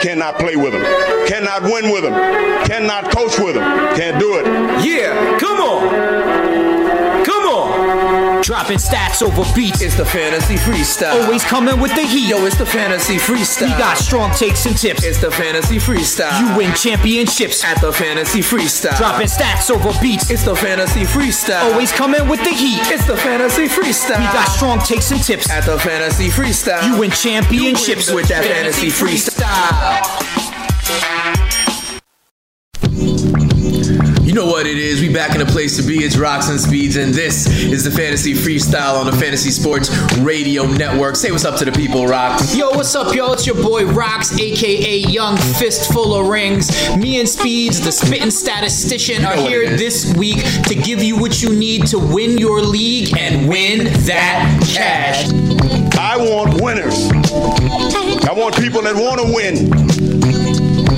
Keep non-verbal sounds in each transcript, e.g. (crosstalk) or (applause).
cannot play with them. cannot win with them. cannot coach with them. can't do it. Yeah, come on. Come on. Dropping stats over beats. It's the fantasy freestyle. Always coming with the heat. Yo, it's the fantasy freestyle. We got strong takes and tips. It's the fantasy freestyle. You win championships at the fantasy freestyle. Dropping stats over beats. It's the fantasy freestyle. Always coming with the heat. It's the fantasy freestyle. We got strong takes and tips at the fantasy freestyle. You win championships you win with that fantasy, fantasy freestyle. freestyle. What it is. We back in a place to be. It's Rocks and Speeds, and this is the Fantasy Freestyle on the Fantasy Sports Radio Network. Say what's up to the people, Rocks. Yo, what's up, yo? It's your boy Rocks, aka Young Fistful of Rings. Me and Speeds, the spitting statistician, are here this week to give you what you need to win your league and win that cash. I want winners. I want people that want to win.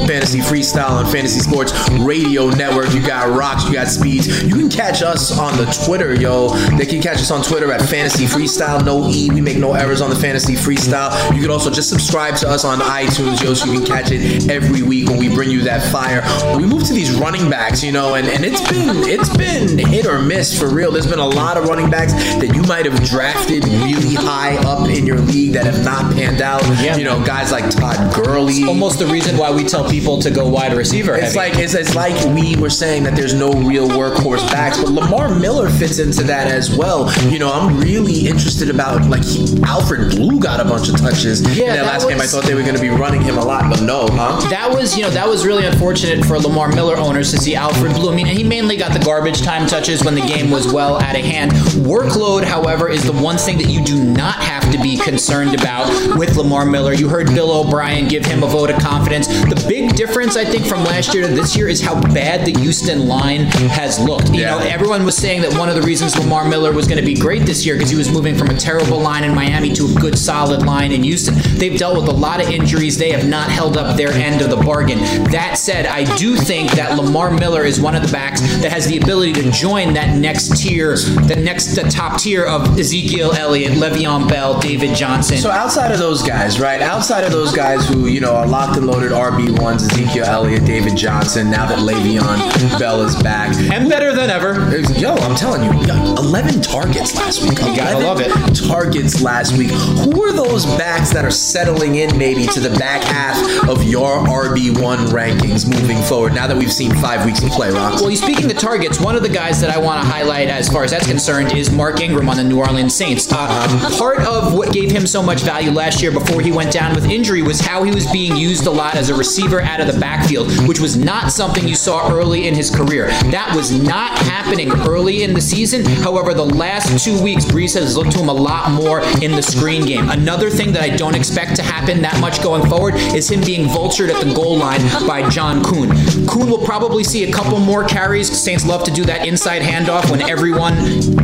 Fantasy Freestyle and Fantasy Sports Radio Network. You got rocks, you got speeds. You can catch us on the Twitter, yo. They can catch us on Twitter at Fantasy Freestyle. No E. We make no errors on the Fantasy Freestyle. You can also just subscribe to us on iTunes, yo, so you can catch it every week when we bring you that fire. We move to these running backs, you know, and, and it's been it's been hit or miss for real. There's been a lot of running backs that you might have drafted really high up in your league that have not panned out. Yeah. You know, guys like Todd Gurley. It's almost the reason why we tell people to go wide receiver. It's heavy. like it's, it's like we were saying that there's no real workhorse backs, but Lamar Miller fits into that as well. You know, I'm really interested about like he, Alfred Blue got a bunch of touches yeah, in that, that last was, game. I thought they were going to be running him a lot, but no, huh? That was you know that was really unfortunate for Lamar Miller owners to see Alfred Blue. I mean, he mainly got the garbage time touches when the game was well out of hand. Workload, however, is the one thing that you do not have to be concerned about with Lamar Miller. You heard Bill O'Brien give him a vote of confidence. The big difference, I think, from last year to this year is how bad the Houston line has looked. You yeah. know, everyone was saying that one of the reasons Lamar Miller was going to be great this year because he was moving from a terrible line in Miami to a good, solid line in Houston. They've dealt with a lot of injuries. They have not held up their end of the bargain. That said, I do think that Lamar Miller is one of the backs that has the ability to join that next tier, the next the top tier of Ezekiel Elliott, Le'Veon Bell, David Johnson. So outside of those guys, right? Outside of those guys who you know are locked and loaded RB Ezekiel Elliott, David Johnson. Now that Le'Veon Bell is back and better than ever. Yo, I'm telling you, 11 targets last week. You gotta love it. Targets last week. Who are those backs that are settling in maybe to the back half of your RB1 rankings moving forward? Now that we've seen five weeks of play, Rock. Well, speaking of targets, one of the guys that I want to highlight as far as that's concerned is Mark Ingram on the New Orleans Saints. Uh, part of what gave him so much value last year before he went down with injury was how he was being used a lot as a receiver out of the backfield, which was not something you saw early in his career. That was not happening early in the season. However, the last two weeks, Brees has looked to him a lot more in the screen game. Another thing that I don't expect to happen that much going forward is him being vultured at the goal line by John Kuhn. Kuhn will probably see a couple more carries. Saints love to do that inside handoff when everyone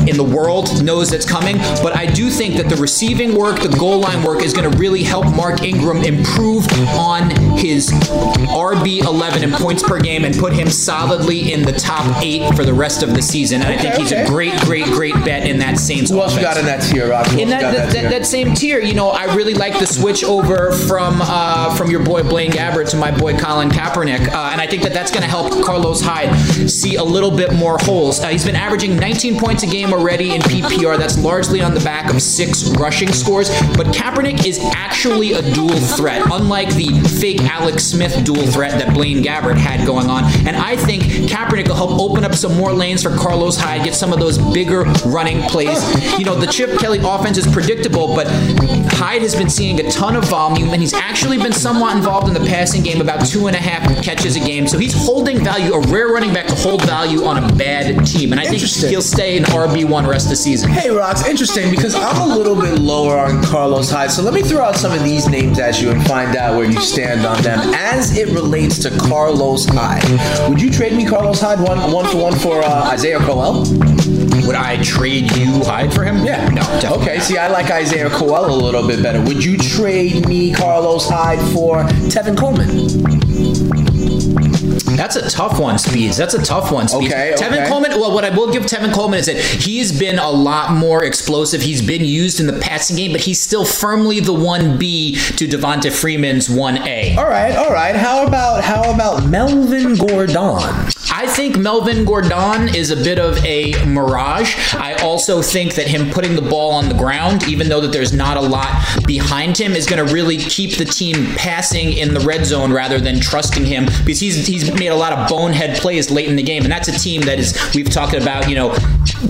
in the world knows it's coming. But I do think that the receiving work, the goal line work, is going to really help Mark Ingram improve on his RB11 in points per game and put him solidly in the top eight for the rest of the season. And okay, I think he's okay. a great, great, great bet in that Saints. Who else you got in that tier, Rob? In that, that, that, that, same tier, you know, I really like the switch over from uh, from your boy Blaine Gabbert to my boy Colin Kaepernick, uh, and I think that that's going to help Carlos Hyde see a little bit more holes. Uh, he's been averaging 19 points a game already in PPR. That's largely on the back of six rushing scores, but Kaepernick is actually a dual threat, unlike the fake Alex Smith dual threat that Blaine Gabbert had going on. And I think Kaepernick will help open up some more lanes for Carlos Hyde, get some of those bigger running plays. You know, the Chip Kelly offense is predictable, but Hyde has been seeing a ton of volume, and he's actually been somewhat involved in the passing game, about two and a half catches a game. So he's holding value, a rare running back to hold value on a bad team. And I think he'll stay in RB1 rest of the season. Hey, Rocks, interesting because I'm a little bit lower on Carlos Hyde. So let me throw out some of these names at you and find out where you stand on them as it relates to Carlos Hyde. Would you trade me Carlos Hyde one one for one for uh, Isaiah Crowell? Would I trade you Hyde for him? Yeah. No. Okay. See, I like Isaiah Crowell a little bit better. Would you trade me Carlos Hyde for Tevin Coleman? That's a tough one, Speeds. That's a tough one, Speeds. Okay, Tevin okay. Coleman, well, what I will give Tevin Coleman is that he's been a lot more explosive. He's been used in the passing game, but he's still firmly the 1B to Devonta Freeman's 1A. All right, all right. How about how about Melvin Gordon? I think Melvin Gordon is a bit of a mirage. I also think that him putting the ball on the ground, even though that there's not a lot behind him, is going to really keep the team passing in the red zone rather than trusting him because he's he's made a lot of bonehead plays late in the game, and that's a team that is we've talked about, you know,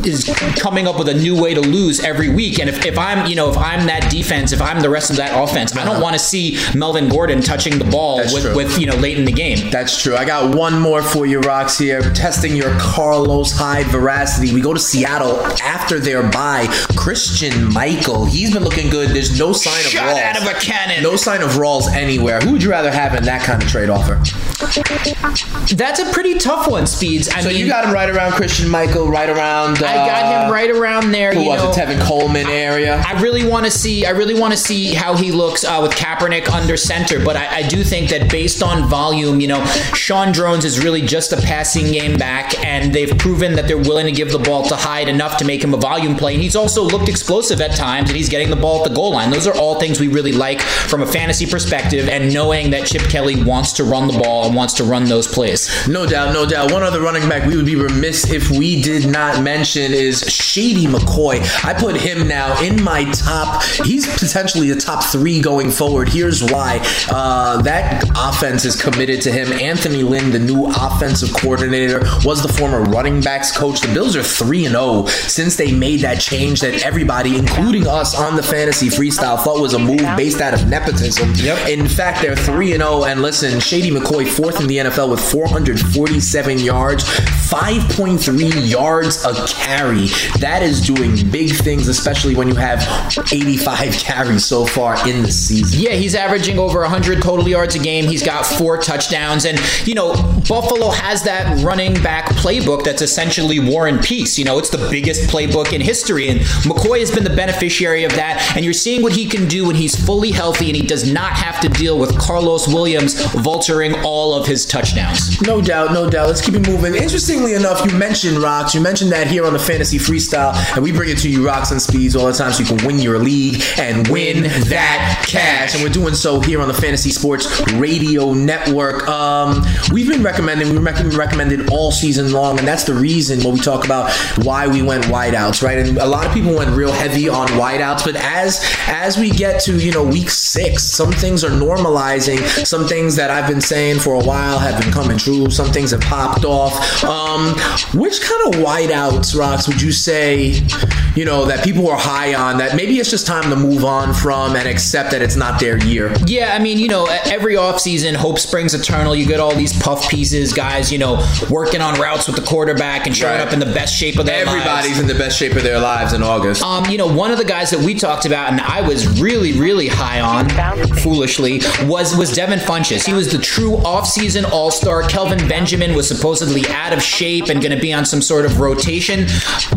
is coming up with a new way to lose every week. And if, if I'm you know if I'm that defense, if I'm the rest of that offense, I don't uh-huh. want to see Melvin Gordon touching the ball with, with you know late in the game. That's true. I got one more for you, Rocks, here. Testing your Carlos Hyde veracity. We go to Seattle after their bye. Christine Michael. He's been looking good. There's no sign of Shot Rawls. out of a cannon. No sign of Rawls anywhere. Who would you rather have in that kind of trade offer? That's a pretty tough one, Speeds. I So mean, you got him right around Christine Michael, right around. Uh, I got him right around there. Who you was know, it? Tevin Coleman area. I really want to see. I really want to see how he looks uh, with Kaepernick under center. But I, I do think that based on volume, you know, Shaun Draughn is really just a passing game back, and they've proven that they're willing to give the ball to Hyde enough to make him a volume play. And he's also looked explosive at times, and he's getting the ball at the goal line. Those are all things we really like from a fantasy perspective, and knowing that Chip Kelly wants to run the ball and wants to run those plays. No doubt, no doubt. One other running back we would be remiss if we did not mention is Shady McCoy. I put him now in my top. He's potentially the top three going forward. Here's why. Uh, that offense is committed to him. Anthony Lynn, the new offensive coordinator, was the former running backs coach. The Bills are 3 and 0 since they made that change that everybody, including us on the fantasy freestyle, thought was a move based out of nepotism. Yep. In fact, they're 3 and 0 and listen, Shady McCoy fourth in the NFL with 447 yards, 5.3 yards a carry. That is doing big things especially when you have 85 carries so far in the season. Yeah, he's averaging over 100 total yards a game. He's got four touchdowns. And, you know, Buffalo has that running back playbook that's essentially War and Peace. You know, it's the biggest playbook in history. And McCoy has been the beneficiary of that. And you're seeing what he can do when he's fully healthy and he does not have to deal with Karlos Williams vulturing all of his touchdowns. No doubt, no doubt. Let's keep it moving. Interestingly enough, you mentioned Rocks. You mentioned that here on the Fantasy Freestyle, and we bring it to you Rocks and Speeds all the time so you can win your league and win that cash. And we're doing so here on the Fantasy Sports Radio Network. Um, we've been recommending, we've rec- recommended all season long, and that's the reason when we talk about why we went wideouts, right? And a lot of people went real heavy on wideouts, but as as we get to you know week six, some things are normalizing. Some things that I've been saying for a while have been coming true. Some things have popped off. Um, which kind of wideouts, Rocks, would you say, you know, that people are high on? That maybe it's just time to move on from and accept that it's not their year. Yeah, I mean, you know, every offseason, hope springs eternal. You get all these puff pieces, guys, you know, working on routes with the quarterback and showing Right. up in the best shape of their lives. Everybody's in the best shape of their lives in August. Um, you know, one of the guys that we talked about, and I was really, really high on, foolishly, was was Devin Funchess. He was the true offseason All Star. Kelvin Benjamin was supposedly out of shape and going to be on some sort of rotation.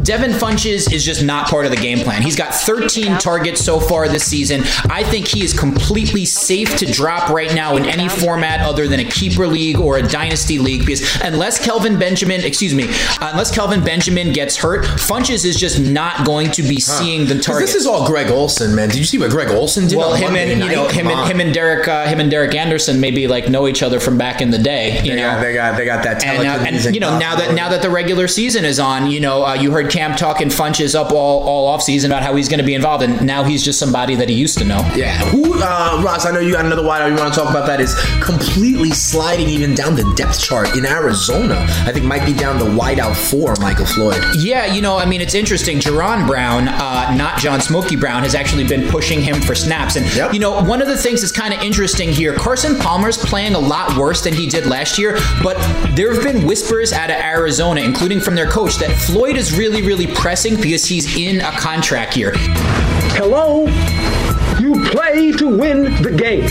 Devin Funchess is just not part of the game plan. He's got 13 targets so far this season. I think he is completely safe to drop right now in any format other than a keeper league or a dynasty league because unless Kelvin Benjamin, excuse me, unless Kelvin Benjamin gets hurt, Funchess is just not going to be seeing the target. This is all Greg Olsen, man. Did you see what Greg Olsen did? well, him Monday and you know night? him and him and Derek uh, him and Derek Anderson maybe like know each other from back in the day. You They know, got, they got they got that and, uh, and you know now that now that the regular season is on, you know uh, you heard Cam talking Funchess up all all off season about how he's going to be involved, and now he's just somebody that he used to know. Yeah. Who, uh, Ross, I know you got another wideout you want to talk about that is completely sliding even down the depth chart in Arizona. I think might be down the wideout four, Michael Floyd. Yeah, you know, I mean, it's interesting. Jaron Brown, uh, not John Smokey Brown, has actually been pushing him for snaps. And, Yep. you know, one of the things that's kind of interesting here Carson Palmer's playing a lot worse than he did last year, but there have been whispers out of Arizona, including from their coach, that Floyd is really, really pressing because he's in a contract year. Hello? You play to win the game.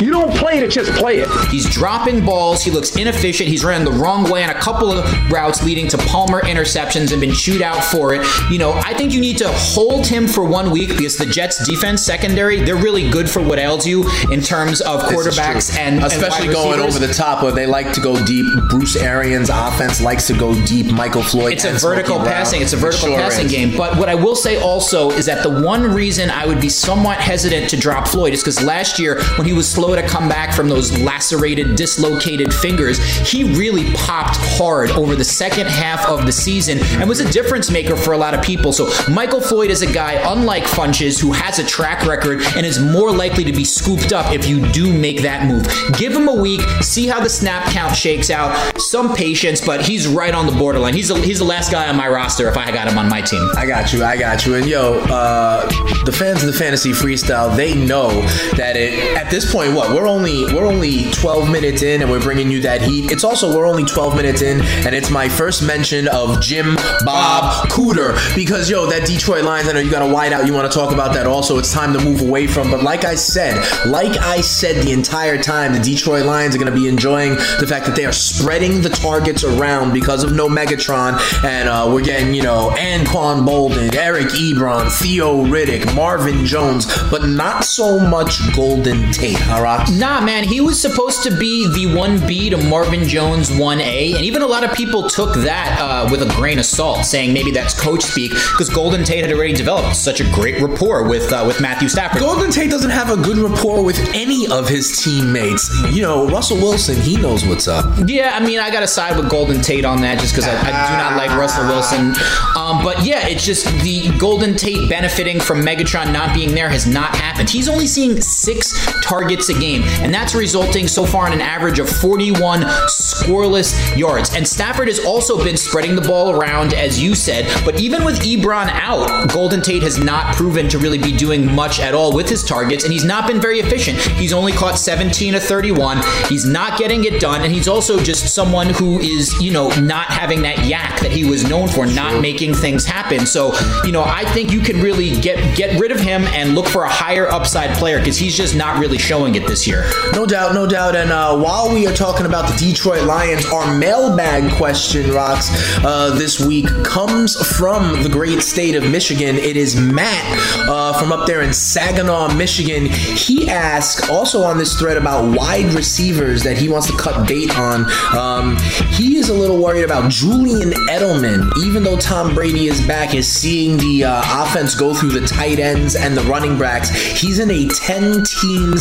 You don't play to just play it. He's dropping balls. He looks inefficient. He's ran the wrong way on a couple of routes leading to Palmer interceptions and been chewed out for it. You know, I think you need to hold him for one week because the Jets defense secondary, they're really good for what ails you in terms of quarterbacks and especially and going over the top where they like to go deep. Bruce Arians offense likes to go deep. Michael Floyd. It's a vertical passing. It's a vertical sure passing is. game. But what I will say also is that the one reason I would be somewhat hesitant to drop Floyd is because last year when he was slow to come back from those lacerated, dislocated fingers, he really popped hard over the second half of the season and was a difference maker for a lot of people. So Michael Floyd is a guy, unlike Funchess, who has a track record and is more likely to be scooped up if you do make that move. Give him a week, see how the snap count shakes out. Some patience, but he's right on the borderline. He's a, he's the last guy on my roster if I got him on my team. I got you. I got you. And yo, uh, the fans of the fantasy freestyle, they know that it at this point, what we're only we're only 12 minutes in, and we're bringing you that heat. It's also we're only 12 minutes in, and it's my first mention of Jim Bob Cooter because yo, that Detroit Lions. I know you got a wide out. You want to talk about that also. It's time to move away from. But like I said, like I said the entire time, the Detroit Lions are going to be enjoying the fact that they are spreading the targets around because of no Megatron, and uh, we're getting you know Anquan Boldin, Eric Ebron, Theo Riddick, Marvin Jones, but not so much Golden Tate. All right. Nah, man, he was supposed to be the 1B to Marvin Jones 1A, and even a lot of people took that uh, with a grain of salt, saying maybe that's coach speak because Golden Tate had already developed such a great rapport with uh, with Matthew Stafford. Golden Tate doesn't have a good rapport with any of his teammates. You know, Russell Wilson, he knows what's up. Yeah, I mean, I got to side with Golden Tate on that just because I, I, do not like Russell Wilson. Um, but yeah, it's just the Golden Tate benefiting from Megatron not being there has not happened. He's only seeing six targets a game, and that's resulting so far in an average of 41 scoreless yards. And Stafford has also been spreading the ball around, as you said, but even with Ebron out, Golden Tate has not proven to really be doing much at all with his targets, and he's not been very efficient. He's only caught 17 of 31. He's not getting it done, and he's also just someone who is, you know, not having that yak that he was known for, not making things happen. So, you know, I think you can really get get rid of him and look for a higher upside player because he's just not really showing it this year. No doubt, no doubt. And uh, while we are talking about the Detroit Lions, our mailbag question, Rocks, uh, this week comes from the great state of Michigan. It is Matt uh, from up there in Saginaw, Michigan. He asked also on this thread about wide receivers that he wants to cut bait on. Um, he is a little worried about Julian Edelman, even though Tom Brady is back, is seeing the uh, offense go through the tight ends and the running backs. He's in a 10 team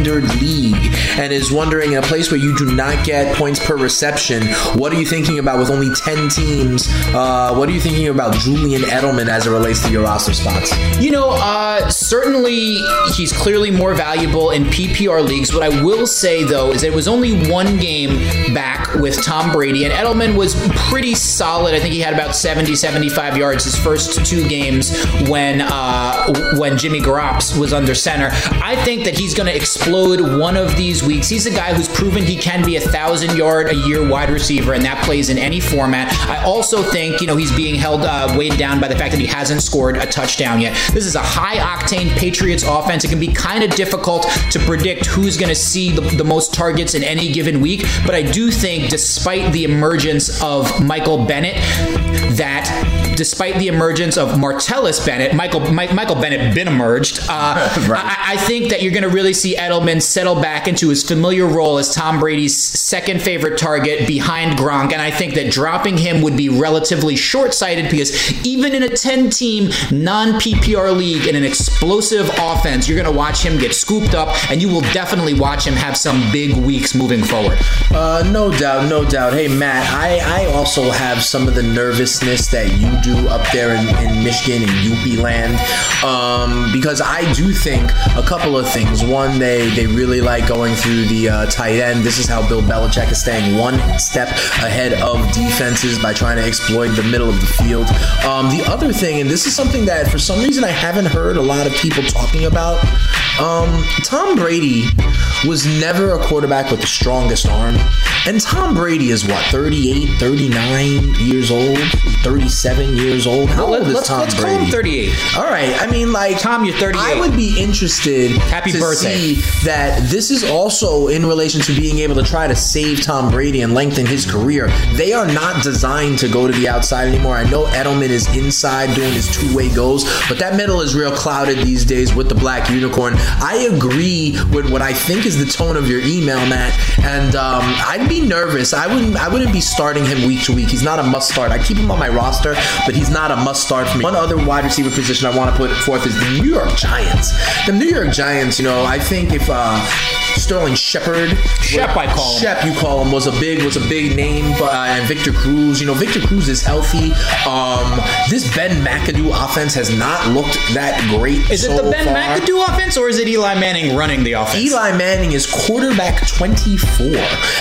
standard league and is wondering in a place where you do not get points per reception, what are you thinking about with only 10 teams? Uh, what are you thinking about Julian Edelman as it relates to your roster spots? You know, uh, certainly he's clearly more valuable in PPR leagues. What I will say, though, is it was only one game back with Tom Brady, and Edelman was pretty solid. I think he had about 70, 75 yards his first two games when uh, when Jimmy Garoppolo was under center. I think that he's going to explode one of these weeks. He's a guy who's proven he can be a thousand yard a year wide receiver, and that plays in any format. I also think you know he's being held uh, weighed down by the fact that he hasn't scored a touchdown yet. This is a high octane Patriots offense. It can be kind of difficult to predict who's going to see the, the most targets in any given week, but I do think, despite the emergence of Michael Bennett, that despite the emergence of Martellus Bennett, Michael Mike, Michael Bennett been emerged. Uh, (laughs) right. I, I, think that you're going to really see Edelman settle back into his familiar role as Tom Brady's second favorite target behind Gronk, and I think that dropping him would be relatively short-sighted because even in a 10-team non-PPR league in an explosive offense, you're going to watch him get scooped up, and you will definitely watch him have some big weeks moving forward. Uh, no doubt, no doubt. Hey Matt, I, I also have some of the nervousness that you do do up there in, in Michigan and UP land. Um, because I do think a couple of things. One, they, they really like going through the uh, tight end. This is how Bill Belichick is staying one step ahead of defenses by trying to exploit the middle of the field. Um, the other thing, and this is something that for some reason I haven't heard a lot of people talking about. Um, Tom Brady was never a quarterback with the strongest arm. And Tom Brady is what, 38, 39 years old, 37 years old? How old is let's Tom let's Brady? call him 38. All right. I mean, like Tom, you're 38. I would be interested. Happy to birthday. See that this is also in relation to being able to try to save Tom Brady and lengthen his career. They are not designed to go to the outside anymore. I know Edelman is inside doing his two-way goals, but that middle is real clouded these days with the black unicorn. I agree with what I think is the tone of your email, Matt, and um, I'd be nervous. I wouldn't. I wouldn't be starting him week to week. He's not a must start. I keep him on my roster, but he's not a must start for me. One other wide receiver position I want to put forth is the New York Giants. The New York Giants. You know, I think if uh, Sterling Shepard, Shep, I call him. Shep, you call him, was a big was a big name, but, uh, and Victor Cruz. You know, Victor Cruz is healthy. Um, this Ben McAdoo offense has not looked that great. Is it the Ben far. McAdoo offense or is it Eli Manning running the offense? Eli Manning is quarterback 24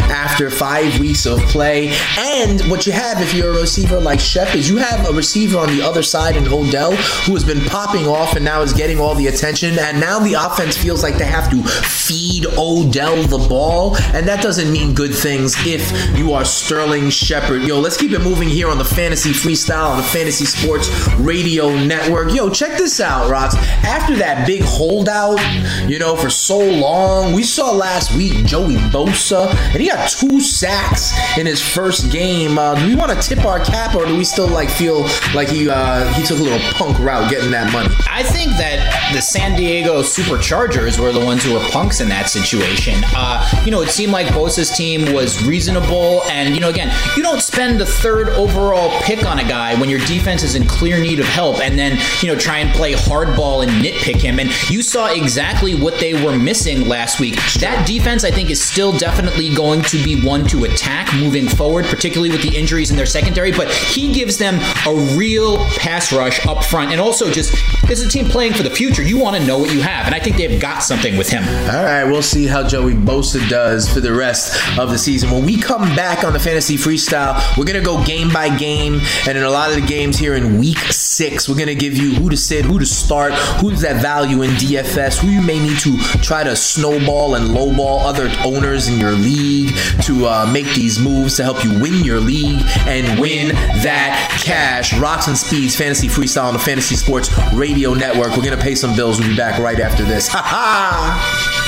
after five weeks of play. And what you have if you're a receiver like Shep is you have a receiver on the other side in Odell who has been popping off and now is getting all the attention. And now the offense feels like they have to feed Odell the ball. And that doesn't mean good things if you are Sterling Shepard. Yo, let's keep it moving here on the Fantasy Freestyle on the Fantasy Sports Radio Network. Yo, check this out, Rocks. After that big holdout, you know, for so long, we saw last week Joey Bosa, and he got two sacks in his first game. Uh, do we want to tip our cap, or do we still like feel like he uh, he took a little punk route getting that money? I think that the San Diego Superchargers were the ones who were punks in that situation. Uh, you know, it seemed like Bosa's team was reasonable, and you know, again, you don't spend the third overall pick on a guy when your defense is in clear need of help, and then you know try and play hardball and nitpick him. And you saw exactly what they were missing last week. That defense, I think, is still definitely going to be one to attack moving forward, particularly with the injuries in their secondary. But he gives them a real pass rush up front, and also just as a team playing for the future, you want to know what you have, and I think they've got something with him. All right, we'll see how Joey Bosa does for the rest of the season. When we come back on the Fantasy Freestyle, we're going to go game by game. And in a lot of the games here in week six, we're going to give you who to sit, who to start, who's that value in DFS, who you may need to try to snowball and lowball other owners in your league to uh, make these moves to help you win your league and win that cash. Rocks and Speeds Fantasy Freestyle on the Fantasy Sports Radio Network. We're going to pay some bills. We'll be back right after this. Ha ha!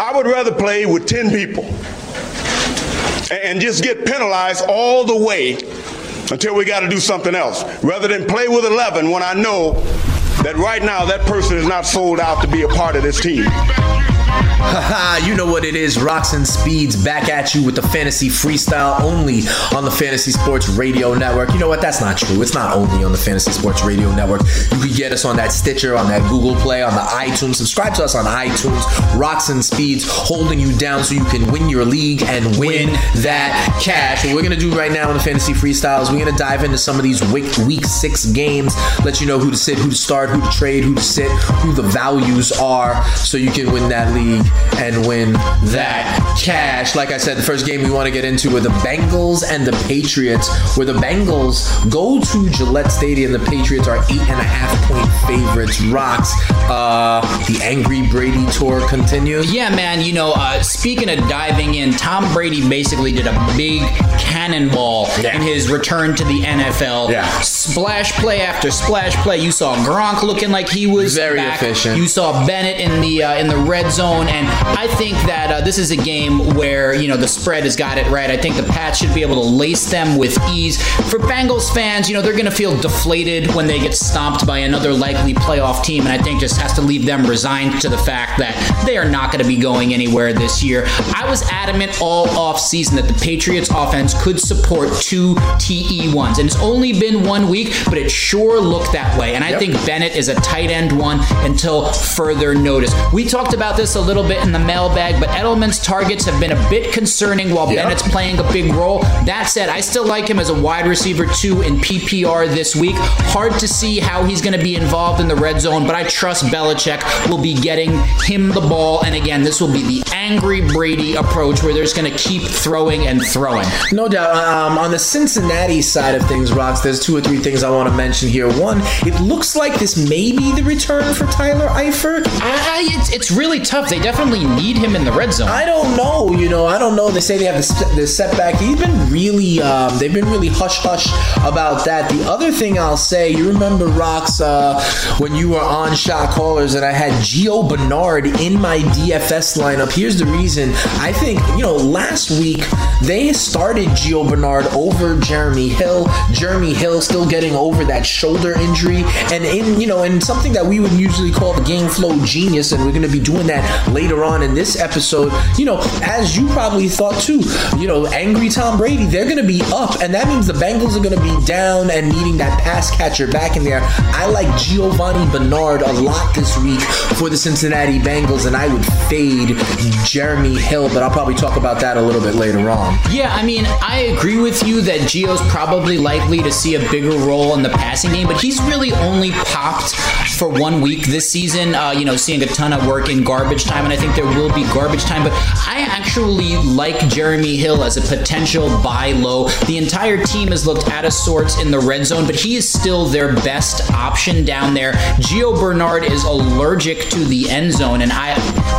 I would rather play with 10 people and just get penalized all the way until we got to do something else rather than play with 11 when I know that right now that person is not sold out to be a part of this team. Haha, you know what it is. Rocks and Speeds back at you with the fantasy freestyle only on the Fantasy Sports Radio Network. You know what? That's not true. It's not only on the Fantasy Sports Radio Network. You can get us on that Stitcher, on that Google Play, on the iTunes. Subscribe to us on iTunes. Rocks and Speeds holding you down so you can win your league and win that cash. What we're going to do right now in the Fantasy Freestyle is we're going to dive into some of these week, week six games, let you know who to sit, who to start, who to trade, who to sit, who the values are, so you can win that league and win that cash. Like I said, the first game we want to get into are the Bengals and the Patriots, where the Bengals go to Gillette Stadium. The Patriots are eight and a half point favorites. Rocks. Uh, the Angry Brady tour continues. Yeah, man. You know, uh, speaking of diving in, Tom Brady basically did a big cannonball Yeah. in his return to the NFL. Yeah. Splash play after splash play. You saw Gronk looking like he was Very back. efficient. You saw Bennett in the uh, in the red zone, and I think that uh, this is a game where you know the spread has got it right. I think the Pats should be able to lace them with ease. For Bengals fans, you know they're going to feel deflated when they get stomped by another likely playoff team, and I think just has to leave them resigned to the fact that they are not going to be going anywhere this year. I was adamant all off season that the Patriots offense could support two TE1s, and it's only been one week, but it sure looked that way. And I Yep. think Bennett is a tight end one until further notice. We talked about this a little bit in the mailbag, but Edelman's targets have been a bit concerning while. Bennett's playing a big role. That said, I still like him as a wide receiver two in PPR this week. Hard to see how he's going to be involved in the red zone, but I trust Belichick will be getting him the ball. And again, this will be the angry Brady approach where they're just going to keep throwing and throwing. No doubt. Um, on the Cincinnati side of things, Rocks, there's two or three things I want to mention here. One, it looks like this may be the return for Tyler Eifert. I, it's, it's really tough. They definitely need him in the red zone. I don't know. You know, I don't know. They say they have the, the setback. He's been really, um, they've been really hush hush about that. The other thing I'll say, you remember Rocks uh, when you were on shot callers and I had Gio Bernard in my DFS lineup. Here's the reason. I think you know last week they started Gio Bernard over Jeremy Hill. Jeremy Hill still getting over that shoulder injury, and in you know, in something that we would usually call the game flow genius, and we're going to be doing that later on in this episode. You know, as you probably thought too, you know, angry Tom Brady, they're going to be up, and that means the Bengals are going to be down and needing that pass catcher back in there. I like Giovanni Bernard a lot this week for the Cincinnati Bengals, and I would fade Jeremy Hill, but I'll probably talk about that a little bit later on. Yeah, I mean, I agree with you that Gio's probably likely to see a bigger role in the passing game, but he's really only popped for one week this season. Uh, you know, seeing a ton of work in garbage time, and I think there will be garbage time. But I actually like Jeremy Hill as a potential buy low. The entire team has looked out of sorts in the red zone, but he is still their best option down there. Gio Bernard is allergic to the end zone, and I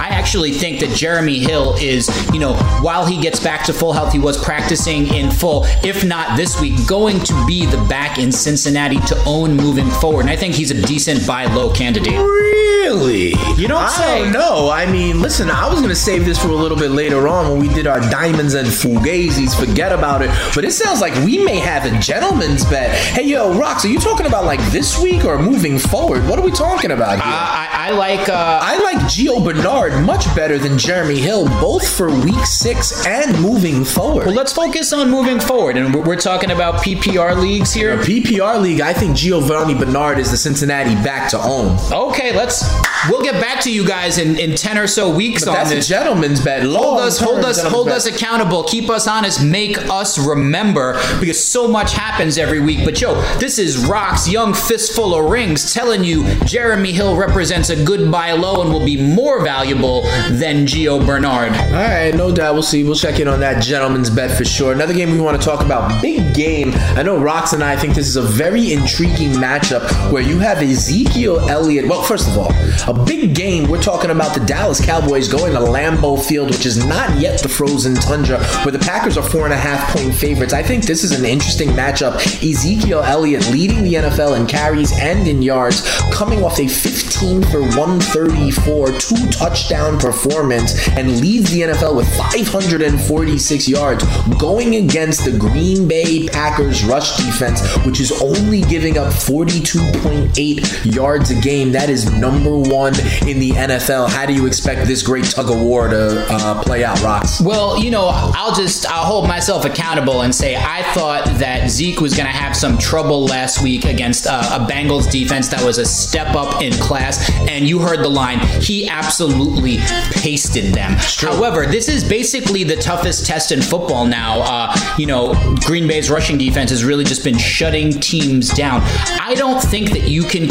I actually think that Jeremy Hill is, you know, while he gets back to full health, he was practicing in full, if not this week, going to be the back in Cincinnati to own moving forward. And I think he's a decent buy low candidate. Really? You don't I say. don't know. I mean, listen, I was gonna save this for a little bit later on when we did our diamonds and fugazis. Forget about it. But it sounds like we may have a gentleman's bet. Hey, yo, Rox, are you talking about like this week or moving forward? What are we talking about here? I, I, I like. Uh, I like Gio Bernard much better than Jeremy Hill, both for week six and moving forward. well, let's focus on moving forward, and we're, we're talking about PPR leagues here. PPR league, I think Giovanni Bernard is the Cincinnati back to own. Okay, let's. We'll get back to you guys in, in ten or so weeks on That's a gentleman's bet. hold us, hold us, hold bet. us accountable. Keep us honest. Make us remember because so much happens every week. But yo, this is Rock's young fistful of rings telling you Jeremy Hill represents a good buy low and will be more valuable than Gio Bernard. All right, no doubt. We'll see. We'll check in on that gentleman's bet for sure. Another game we want to talk about, big game. I know Rocks and I think this is a very intriguing matchup where you have Ezekiel Elliott. Well, first of all, a big game. We're talking about the Dallas Cowboys going to Lambeau Field, which is not yet the frozen tundra, where the Packers are four and a half point favorites. I think this is an interesting matchup. Ezekiel Elliott leading the NFL in carries and in yards, coming off a 15 for 134, two touchdown performance, and leads the NFL with 546 yards, going against the Green Bay Packers rush defense, which is only giving up 42.8 yards a game. That is number one in the NFL. How do you expect this great tug of war to uh, play out, Rox? Well, you know, I'll just I'll hold myself accountable and say I thought that Zeke was going to have some trouble last week against uh, a Bengals defense that was a step up in class, and you heard the line. He absolutely pasted them. However, this is basically the toughest test in football now. Uh, you know, Green Bay's rushing defense has really just been shutting teams down. I don't think that you can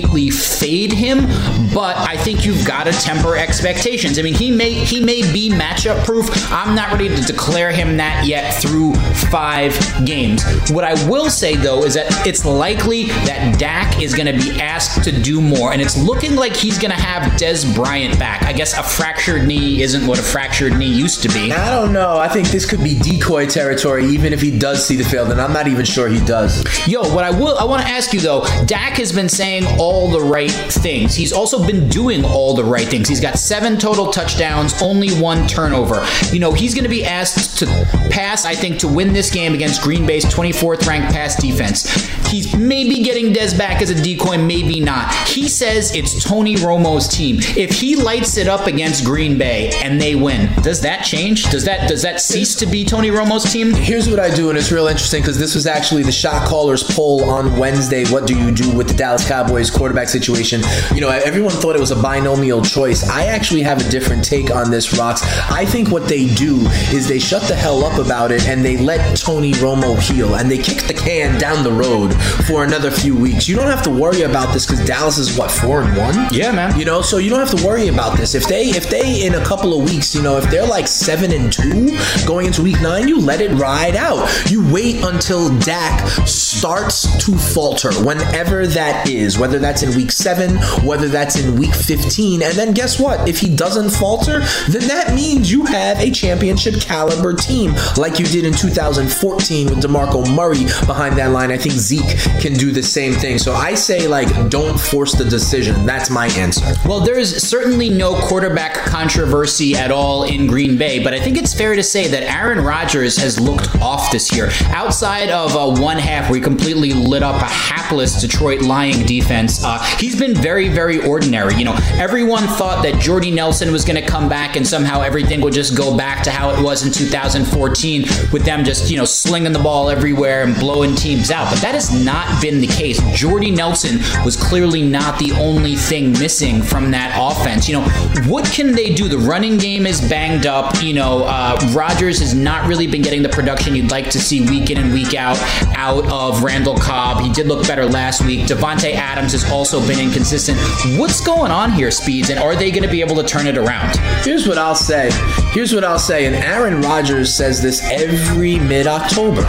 completely fade him, but I think you've got to temper expectations. I mean, he may he may be matchup proof. I'm not ready to declare him that yet through five games. What I will say though is that it's likely that Dak is going to be asked to do more, and it's looking like he's going to have Dez Bryant back. I guess a fractured knee isn't what a fractured knee used to be. I don't know. I think this could be decoy territory, even if he does see the field, and I'm not even sure he does. Yo, what I will I want to ask you though, Dak has been saying all the right things. He's also been doing all the right things. He's got seven total touchdowns, only one turnover. You know, he's going to be asked to pass, I think, to win this game against Green Bay's 24th ranked pass defense. He's maybe getting Dez back as a decoy, maybe not. He says it's Tony Romo's team. If he lights it up against Green Bay and they win, does that change? Does that does that cease to be Tony Romo's team? Here's what I do, and it's real interesting because this was actually the shot callers poll on Wednesday. What do you do with the Dallas Cowboys quarterback situation? You know, everyone thought it was a binomial choice. I actually have a different take on this, Rocks. I think what they do is they shut the hell up about it and they let Tony Romo heal and they kick the can down the road for another few weeks. You don't have to worry about this because Dallas is what four and one. Yeah, man. You know, so you don't have to worry about this. If they if they in a couple of weeks, you know, if they're like seven and two going into week nine, you let it ride out. You wait until Dak starts to falter, whenever that is, whether that's in week seven, whether that's in week 15. And then guess what? If he doesn't falter, then that means you have a championship caliber team like you did in 2014 with DeMarco Murray behind that line. I think Zeke can do the same thing. So I say, like, don't force the decision. That's my answer. Well, there is certainly no quarterback controversy at all in Green Bay, but I think it's fair to say that Aaron Rodgers has looked off this year. Outside of uh, one half where he completely lit up a hapless Detroit lying defense, uh, he's been very, very ordinary. You know, everyone thought that Jordy Nelson was going to come back and somehow everything would just go back to how it was in 2014 with them just, you know, slinging the ball everywhere and blowing teams out. But that has not been the case. Jordy Nelson was clearly not the only thing missing from that offense. You know, what can they do? The running game is banged up. You know, uh, Rodgers has not really been getting the production you'd like to see week in and week out out of Randall Cobb. He did look better last week. Davante Adams also been inconsistent. What's going on here, Speeds, and are they going to be able to turn it around? Here's what I'll say. Here's what I'll say. And Aaron Rodgers says this every mid October.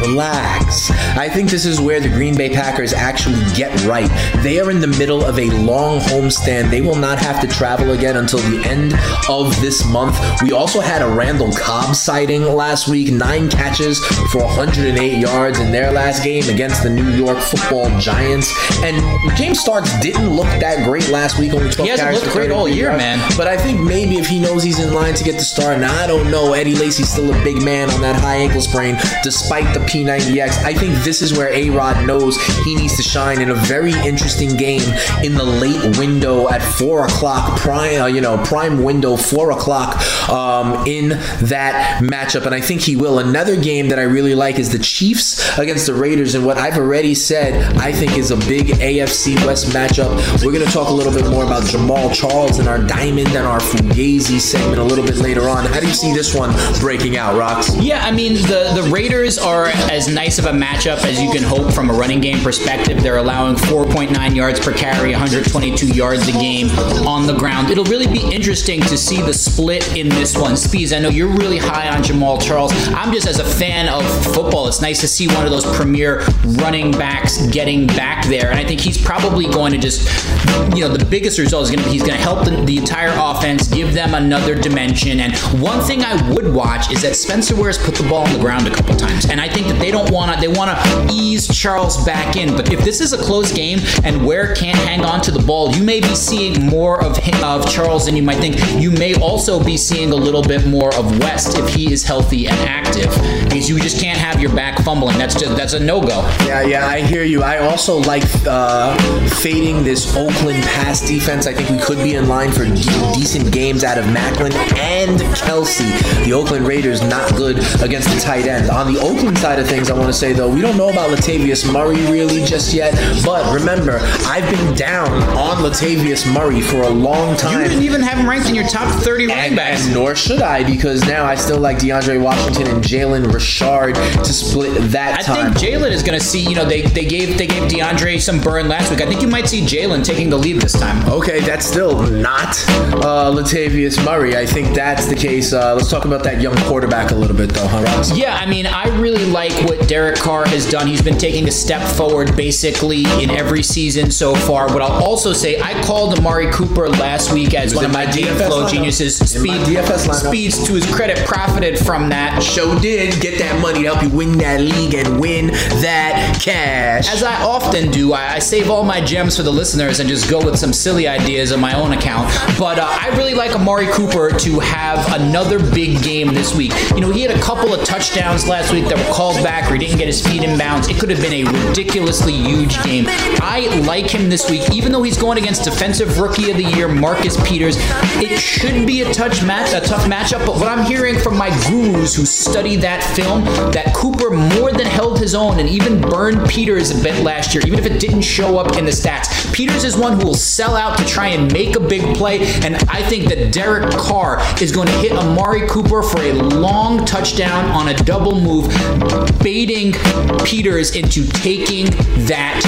Relax. I think this is where the Green Bay Packers actually get right. They are in the middle of a long homestand. They will not have to travel again until the end of this month. We also had a Randall Cobb sighting last week, nine catches for 108 yards in their last game against the New York Football Giants. And James Starks didn't look that great last week. Only 12 He hasn't looked great all year, yards. man. But I think maybe if he knows he's in line to get the start, now I don't know. Eddie Lacy's still a big man on that high ankle sprain, despite the P90X. I think this is where A Rod knows he needs to shine in a very interesting game in the late window at four o'clock, prime, uh, you know, prime window, four o'clock um, in that matchup. And I think he will. Another game that I really like is the Chiefs against the Raiders. And what I've already said, I think is a big AFC West matchup. We're going to talk a little bit more about Jamaal Charles and our Diamond and our Fugazi segment a little bit later on. How do you see this one breaking out, Rocks? Yeah, I mean the the Raiders are as nice of a matchup as you can hope from a running game perspective. They're allowing 4.9 yards per carry, 122 yards a game on the ground. It'll really be interesting to see the split in this one. Speeds, I know you're really high on Jamaal Charles. I'm just as a fan of football. It's nice to see one of those premier running backs getting back there, and I think he's probably going to just, you know, the biggest result is going to be he's going to help the, the entire offense, give them another dimension. And one thing I would watch is that Spencer Ware's put the ball on the ground a couple times, and I think that they don't want to. They want to ease Charles back in. But if this is a close game and Ware can't hang on to the ball, you may be seeing more of him, of Charles than you might think. You may also be seeing a little bit more of West if he is healthy and active, because you just can't have your back fumbling. That's just that's a no go. Yeah, yeah, I hear you. I also like uh, fading this Oakland pass defense. I think we could be in line for de- decent games out of Maclin and Kelce. The Oakland Raiders not good against the tight end. On the Oakland side of things, I want to say though, we don't know about Latavius Murray really just yet. But remember, I've been down on Latavius Murray for a long time. You didn't even have him ranked in your top 30 running backs. and nor should I, because now I still like DeAndre Washington and Jalen Richard to split that I time. think Jalen is going to see. You know, they, they gave they gave DeAndre some burn last week. I think you might see Jalen taking the lead this time. Okay, that's still not uh, Latavius Murray. I think that's the case. Uh, let's talk about that young quarterback a little bit, though, huh? Yeah, I mean, I really like what Derek Carr has done. He's been taking a step forward basically in every season so far. What I'll also say, I called Amari Cooper last week as one of my DFS flow lineup. geniuses. DFS. Speeds, to his credit, profited from that. Show did get that money to help you win that league and win that cash. As I often do, I, I save all my gems for the listeners and just go with some silly ideas on my own account. But uh, I really like Amari Cooper to have another big game this week. You know, he had a couple of touchdowns last week that were called back or he didn't get his feet in bounds. It could have been a ridiculously huge game. I like him this week, even though he's going against Defensive Rookie of the Year Marcus Peters. It should be a touch match, a tough matchup. But what I'm hearing from my gurus who study that film, that Cooper more than held his own and even burned Peters a bit last year, even if it didn't show up in the stats. Peters is one who will sell out to try and make a big play, and I think that Derek Carr is going to hit Amari Cooper for a long touchdown on a double move, baiting Peters into taking that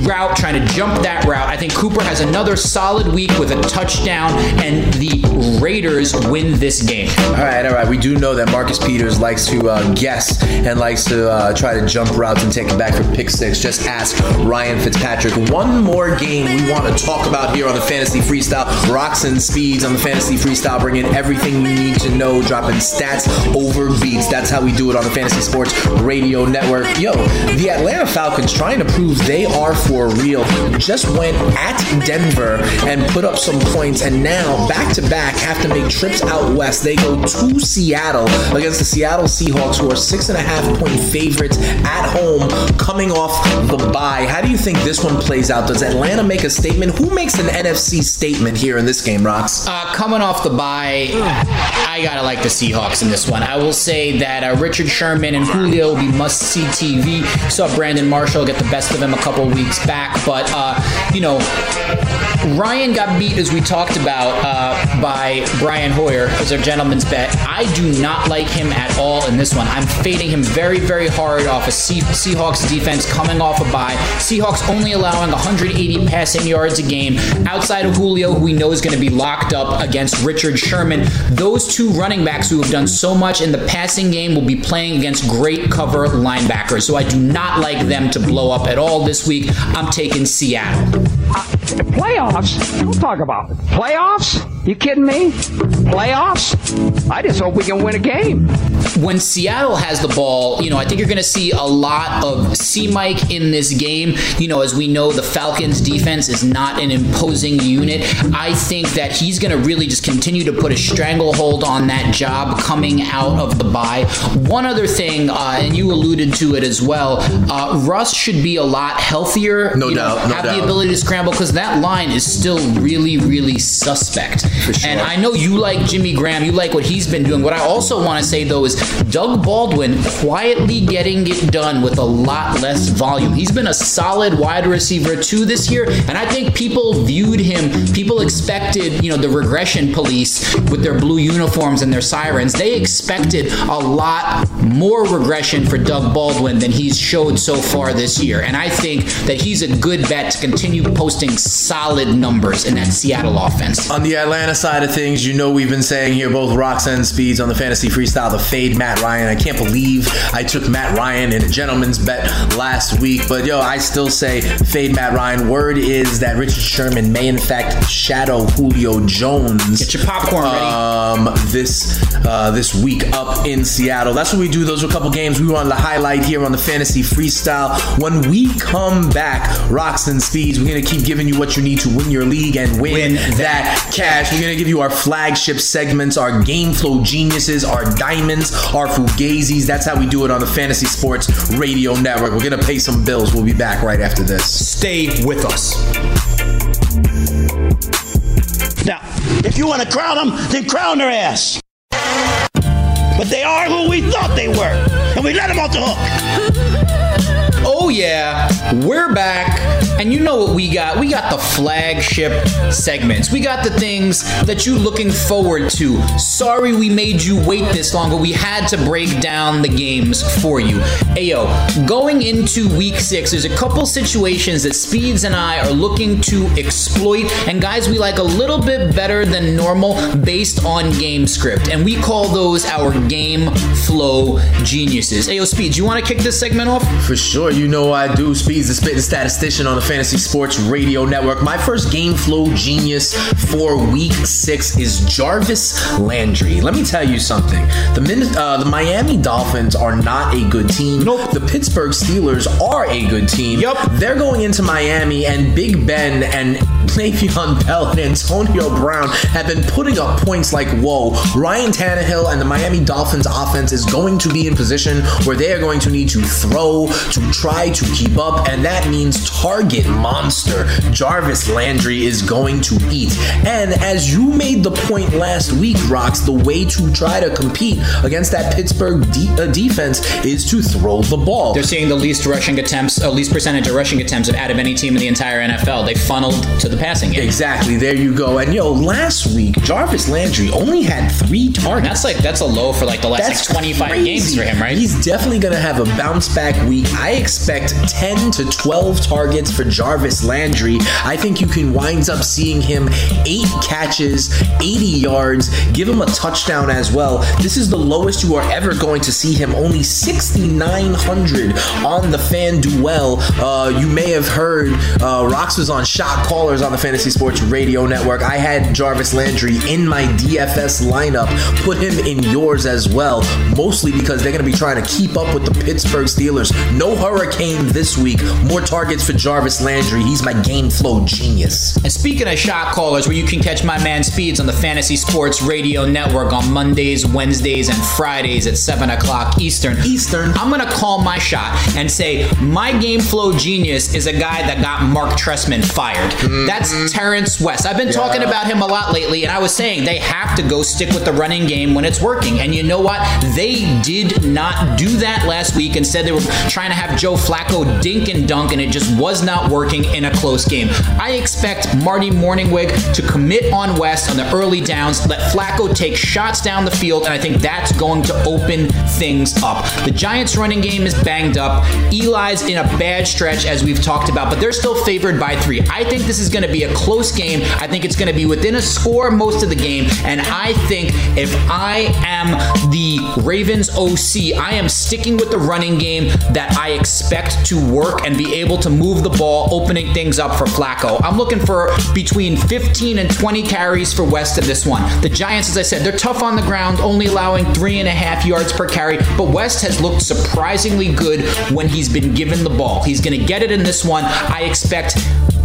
route, trying to jump that route. I think Cooper has another solid week with a touchdown, and the Raiders. Win this game. All right, all right. We do know that Marcus Peters likes to uh, guess and likes to uh, try to jump routes and take it back for pick six. Just ask Ryan Fitzpatrick. One more game we want to talk about here on the Fantasy Freestyle. Rocks and speeds on the Fantasy Freestyle, bringing everything you need to know, dropping stats over beats. That's how we do it on the Fantasy Sports Radio Network. Yo, the Atlanta Falcons trying to prove they are for real. Just went at Denver and put up some points, and now back to back have to make trips out west. They go to Seattle against the Seattle Seahawks, who are six and a half point favorites at home, coming off the bye. How do you think this one plays out? Does Atlanta make a statement? Who makes an NFC statement here in this game, Rocks? Uh, coming off the bye, I gotta like the Seahawks in this one. I will say that uh, Richard Sherman and Julio will be must see TV. Saw Brandon Marshall get the best of him a couple weeks back, but uh, you know. Ryan got beat, as we talked about, uh, by Brian Hoyer as our gentleman's bet. I do not like him at all in this one. I'm fading him very, very hard off a Se- Seahawks defense coming off a bye. Seahawks only allowing 180 passing yards a game outside of Julio, who we know is going to be locked up against Richard Sherman. Those two running backs who have done so much in the passing game will be playing against great cover linebackers. So I do not like them to blow up at all this week. I'm taking Seattle. Playoffs? Don't talk about. Playoffs? You kidding me? Playoffs? I just hope we can win a game. when Seattle has the ball, you know, I think you're going to see a lot of C Mike in this game. You know, as we know, the Falcons defense is not an imposing unit. I think that he's going to really just continue to put a stranglehold on that job coming out of the bye. One other thing, uh, and you alluded to it as well, uh, Russ should be a lot healthier. No you know, doubt, no have doubt. the ability to scramble because that line is still really, really suspect. Sure. And I know you like Jimmy Graham, you like what he's been doing. What I also want to say though is Doug Baldwin quietly getting it done with a lot less volume. He's been a solid wide receiver too this year, and I think people viewed him, people expected, you know, the regression police with their blue uniforms and their sirens. They expected a lot more regression for Doug Baldwin than he's showed so far this year. And I think that he's a good bet to continue posting solid numbers in that Seattle offense. On the Atlanta side of things, you know we've been saying here both rocks and speeds on the fantasy freestyle, the fade Matt Ryan. I can't believe I took Matt Ryan in a gentleman's bet last week, but yo, I still say fade Matt Ryan. Word is that Richard Sherman may in fact shadow Julio Jones. Get your popcorn ready. Um, this uh, this week up in Seattle. That's what we do. Those are a couple games we wanted to highlight here on the fantasy freestyle. When we come back, rocks and speeds, we're gonna keep giving you what you need to win your league and win, Win that, that cash. We're gonna give you our flagship segments, our game flow geniuses, our diamonds, our fugazis. That's how we do it on the Fantasy Sports Radio Network. We're gonna pay some bills. We'll be back right after this. Stay with us. Now, if you want to crown them, then crown their ass. But they are who we thought they were, and we let them off the hook. Oh yeah, we're back, and you know what we got? We got the flagship segments. We got the things that you're looking forward to. Sorry we made you wait this long, but we had to break down the games for you. Ayo, going into week six, there's a couple situations that Speeds and I are looking to exploit, and guys we like a little bit better than normal based on game script, and we call those our game flow geniuses. Ayo, Speeds, you want to kick this segment off? For sure, you know I do. Speeds the spitting statistician on the Fantasy Sports Radio Network. My first game flow genius for Week Six is Jarvis Landry. Let me tell you something. The Min- uh, the Miami Dolphins are not a good team. Nope. The Pittsburgh Steelers are a good team. Yup. They're going into Miami, and Big Ben and Le'Veon Bell and Antonio Brown have been putting up points like whoa. Ryan Tannehill and the Miami Dolphins offense is going to be in position where they are going to need to throw to try to keep up, and that means target monster Jarvis Landry is going to eat. And as you made the point last week, Rocks, the way to try to compete against that Pittsburgh de- uh, defense is to throw the ball. They're seeing the least rushing attempts, uh, least percentage of rushing attempts out of any team in the entire NFL. They funneled to the passing game. Exactly. There you go. And yo, last week Jarvis Landry only had three targets. That's like that's a low for like the last like 25 crazy. games for him, right? He's definitely going to have a bounce back week. I expect 10 to 12 targets for Jarvis Landry. I think you can wind up seeing him eight catches, 80 yards, give him a touchdown as well. This is the lowest you are ever going to see him. Only 6,900 on the FanDuel. Uh, you may have heard uh, Rox was on shot callers on the Fantasy Sports Radio Network. I had Jarvis Landry in my DFS lineup. Put him in yours as well, mostly because they're going to be trying to keep up with the Pittsburgh Steelers. No hurricane this week. More targets for Jarvis Landry. He's my game flow genius. And speaking of shot callers, where you can catch my man Speeds on the Fantasy Sports Radio Network on Mondays, Wednesdays, and Fridays at 7 o'clock Eastern. Eastern. I'm going to call my shot and say my game flow genius is a guy that got Mark Trestman fired. Mm-hmm. That's Terrance West. I've been yeah. talking about him a lot lately, and I was saying they have to go stick with the running game when it's working. And you know what? They did not do that last week. Instead, they were trying to have Joe Flacco dink and dunk, and it just was not working in a close game. I expect Marty Mornhinweg to commit on West on the early downs, let Flacco take shots down the field, and I think that's going to open things up. The Giants' running game is banged up. Eli's in a bad stretch, as we've talked about, but they're still favored by three. I think this is going to be a close game. I think it's going to be within a score most of the game, and I think if I am the Ravens OC, I am sticking with the running game that I expect to work and be able to move the ball, opening things up for Flacco. I'm looking for between 15 and 20 carries for West in this one. The Giants, as I said, they're tough on the ground, only allowing three and a half yards per carry, but West has looked surprisingly good when he's been given the ball. He's going to get it in this one. I expect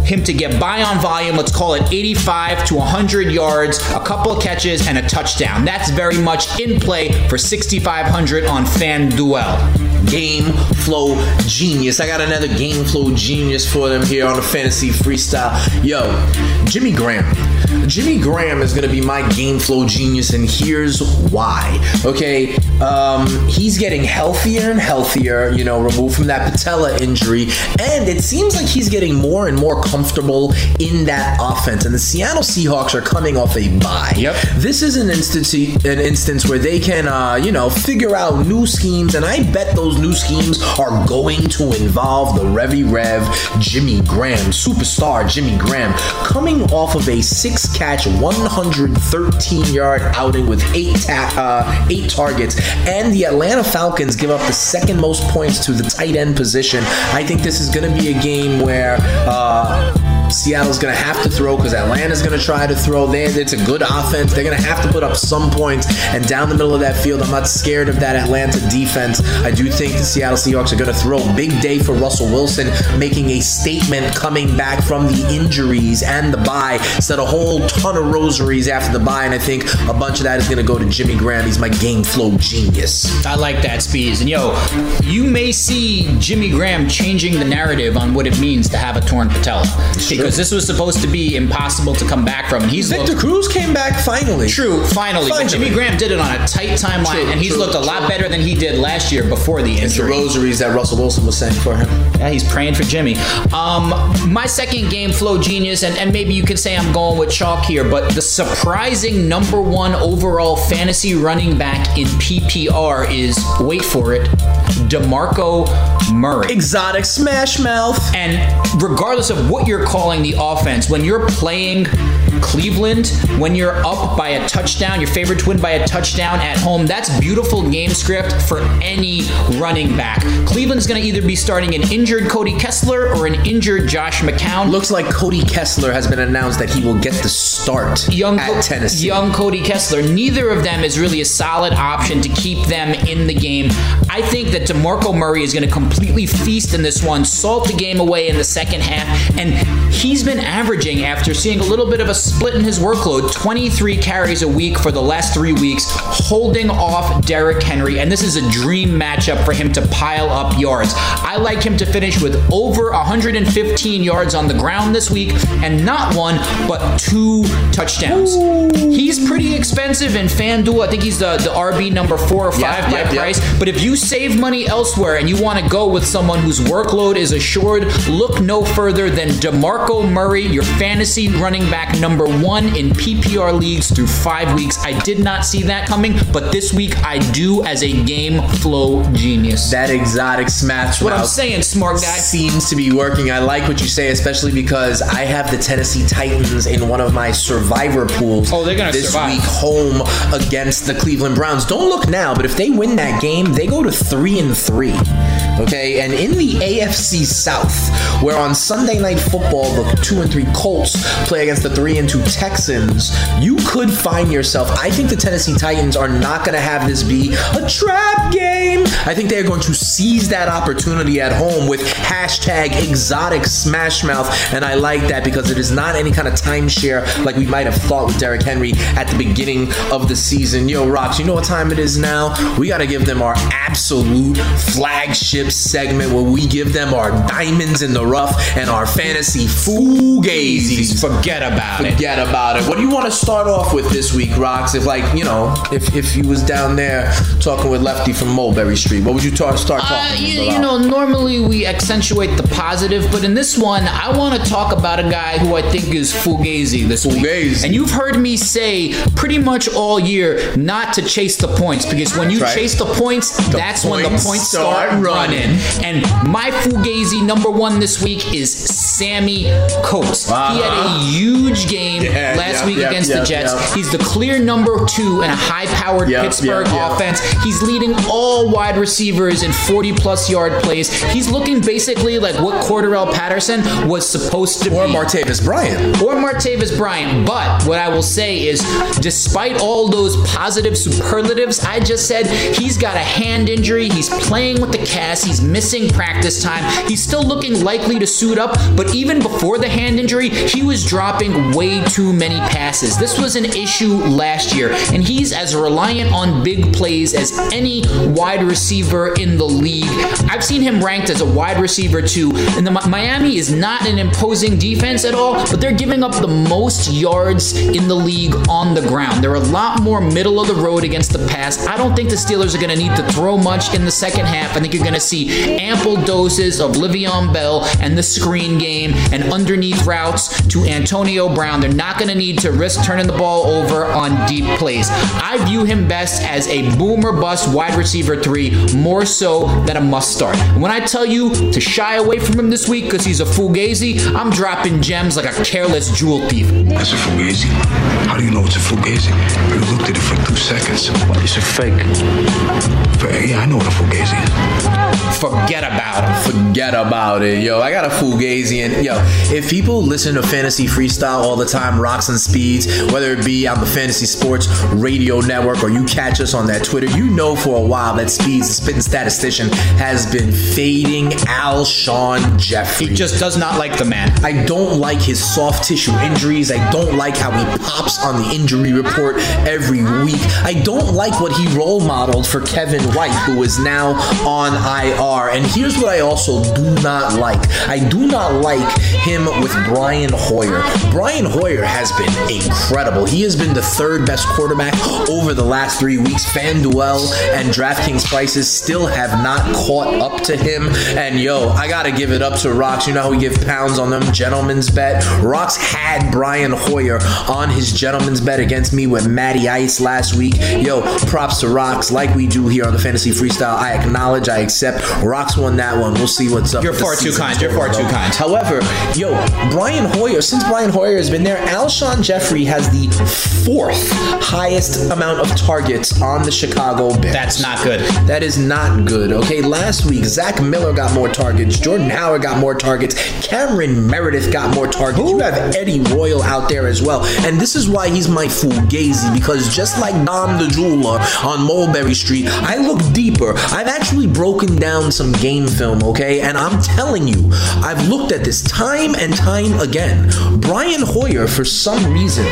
him to get by on volume, let's call it 85 to 100 yards, a couple of catches, and a touchdown. That's very much in play for 6,500 on FanDuel game flow genius. I got another game flow genius for them here on the fantasy freestyle. Yo, Jimmy Graham. Jimmy Graham is going to be my game flow genius, and here's why. Okay, um, he's getting healthier and healthier, you know, removed from that patella injury, and it seems like he's getting more and more comfortable in that offense. And the Seattle Seahawks are coming off a bye. Yep. This is an instance, an instance where they can, uh, you know, figure out new schemes, and I bet those new schemes are going to involve the Revy Rev Jimmy Graham, superstar Jimmy Graham, coming off of a six catch, 113 yard outing with eight ta- uh, eight targets, and the Atlanta Falcons give up the second most points to the tight end position. I think this is going to be a game where. Uh, Seattle's going to have to throw because Atlanta's going to try to throw. There, it's a good offense. They're going to have to put up some points. And down the middle of that field, I'm not scared of that Atlanta defense. I do think the Seattle Seahawks are going to throw. Big day for Russell Wilson, making a statement coming back from the injuries and the bye. Set a whole ton of rosaries after the bye, and I think a bunch of that is going to go to Jimmy Graham. He's my game flow genius. I like that, Speeds. And yo, you may see Jimmy Graham changing the narrative on what it means to have a torn patella because this was supposed to be impossible to come back from. And he's Victor looked, Cruz came back finally. True, finally. finally. But Jimmy Graham did it on a tight timeline, true, and he's true, looked a lot better than he did last year before the injury. It's the rosaries that Russell Wilson was saying for him. Yeah, he's praying for Jimmy. Um, my second game flow genius, and, and maybe you could say I'm going with chalk here, but the surprising number one overall fantasy running back in PPR is wait for it, DeMarco Murray. Exotic smash mouth. And regardless of what you're calling calling the offense. When you're playing Cleveland, when you're up by a touchdown, your favorite to win by a touchdown at home, that's beautiful game script for any running back. Cleveland's going to either be starting an injured Cody Kessler or an injured Josh McCown. Looks like Cody Kessler has been announced that he will get the start young at Co- Tennessee. Young Cody Kessler. Neither of them is really a solid option to keep them in the game. I think that DeMarco Murray is going to completely feast in this one, salt the game away in the second half, and he's been averaging, after seeing a little bit of a split in his workload, 23 carries a week for the last three weeks, holding off Derrick Henry. And this is a dream matchup for him to pile up yards. I like him to finish with over 115 yards on the ground this week, and not one, but two touchdowns. Ooh. He's pretty expensive in FanDuel. I think he's the, the RB number four or five yep, by yep, price. Yep. But if you save money elsewhere and you want to go with someone whose workload is assured, look no further than DeMarco DeMarco Murray, your fantasy running back number one in PPR leagues through five weeks. I did not see that coming, but this week I do as a game flow genius. That exotic smash what I'm saying, smart guy. seems to be working. I like what you say, especially because I have the Tennessee Titans in one of my survivor pools. Oh, they're gonna this survive. week home against the Cleveland Browns. Don't look now, but if they win that game, they go to three and three. Okay, and in the AFC South, where on Sunday Night Football the two and three Colts play against the three and two Texans, you could find yourself. I think the Tennessee Titans are not going to have this be a trap game. I think they are going to seize that opportunity at home with hashtag exotic smash mouth, and I like that because it is not any kind of timeshare like we might have thought with Derrick Henry at the beginning of the season. Yo, Rocks, you know what time it is now? We got to give them our absolute flagship segment where we give them our diamonds in the rough and our fantasy fugazis. Forget about it. Forget about it. What do you want to start off with this week, Rocks? If like you know, if if you was down there talking with Lefty from Mulberry Street, what would you ta- start talking Uh, you, about? you know, normally we accentuate the positive, but in this one, I want to talk about a guy who I think is fugazi this week. Fugazi. And you've heard me say pretty much all year not to chase the points because when you right. chase the points, that's when the points points start start, running. running. And my fugazi number one this week is Sammy Coates. He had a uh-huh. huge game Yeah, last yeah, week yeah, against the Jets. He's the clear number two in a high-powered Yeah, Pittsburgh offense. He's leading all wide receivers in 40 plus yard plays. He's looking basically like what Cordarrelle Patterson was supposed to or be. Or Martavis Bryant. or Martavis Bryant. But what I will say is, despite all those positive superlatives I just said, he's got a hand injury. He's playing with the cast. He's missing practice time. He's still looking likely to suit up. But even before the hand injury, he was dropping way too many passes. This was an issue last year, and he's as reliant on big plays as any wide receiver in the league. I've seen him ranked as a wide receiver too. And the Miami is not an imposing defense at all, but they're giving up the most yards in the league on the ground. They're a lot more middle of the road against the pass. I don't think the Steelers are going to need to throw much in the second half. I think you're going to see ample doses of Le'Veon Bell and the screen game and underneath routes to Antonio Brown. They're not going to need to risk turning the ball over on deep plays. I view him best as a boomer bust wide receiver three, more so than a must start. When I tell you to shy away from him this week because he's a fugazi, I'm dropping gems like a careless jewel thief. That's a fugazi. How do you know it's a fugazi? You looked at it for two seconds. It's a fake. But, yeah, I know what a fugazi is. Forget about him. Forget about it, yo. I got a fugazi, and yo, if people listen to fantasy freestyle all the time, rocks and speeds, whether it be on the Fantasy Sports Radio Network or you catch us on that Twitter, you know for a while that Speeds, the spitting statistician, has been fading Alshon Jeffery. He just does not like the man. I don't like his soft tissue injuries. I don't like how he pops on the injury report every week. I don't like what he role modeled for Kevin White, who is now on IR. And here's what I also do not like I do not like him with Brian Hoyer. Brian Hoyer has been incredible. He has been the third best quarterback over the last three weeks. FanDuel and DraftKings prices still have not caught up to him. And yo, I gotta give it up to Rocks. You know how we give pounds on them gentlemen's bet. Rocks had Brian Hoyer on his gentleman's bet against me with Matty Ice last week. Yo, props to Rocks, like we do here on the Fantasy Freestyle. I acknowledge, I accept. Rocks won that one. We'll see what's up. You're far too kind. You're far too kind. However, yo, Brian Hoyer, since Brian Hoyer has been there, Alshon Jeffery has the fourth highest amount of targets on the Chicago Bears. That's not good. That is not good. Okay, last week Zach Miller got more targets. Jordan Howard got more targets. Cameron Meredith got more targets. You have Eddie Royal out there as well, and this is why he's my fugazi because just like Dom the jeweler on Mulberry Street, I look deeper. I've actually broken down some game film. Okay, and I'm telling you, I've looked at this time and time again. Brian Hoyer, for some reason,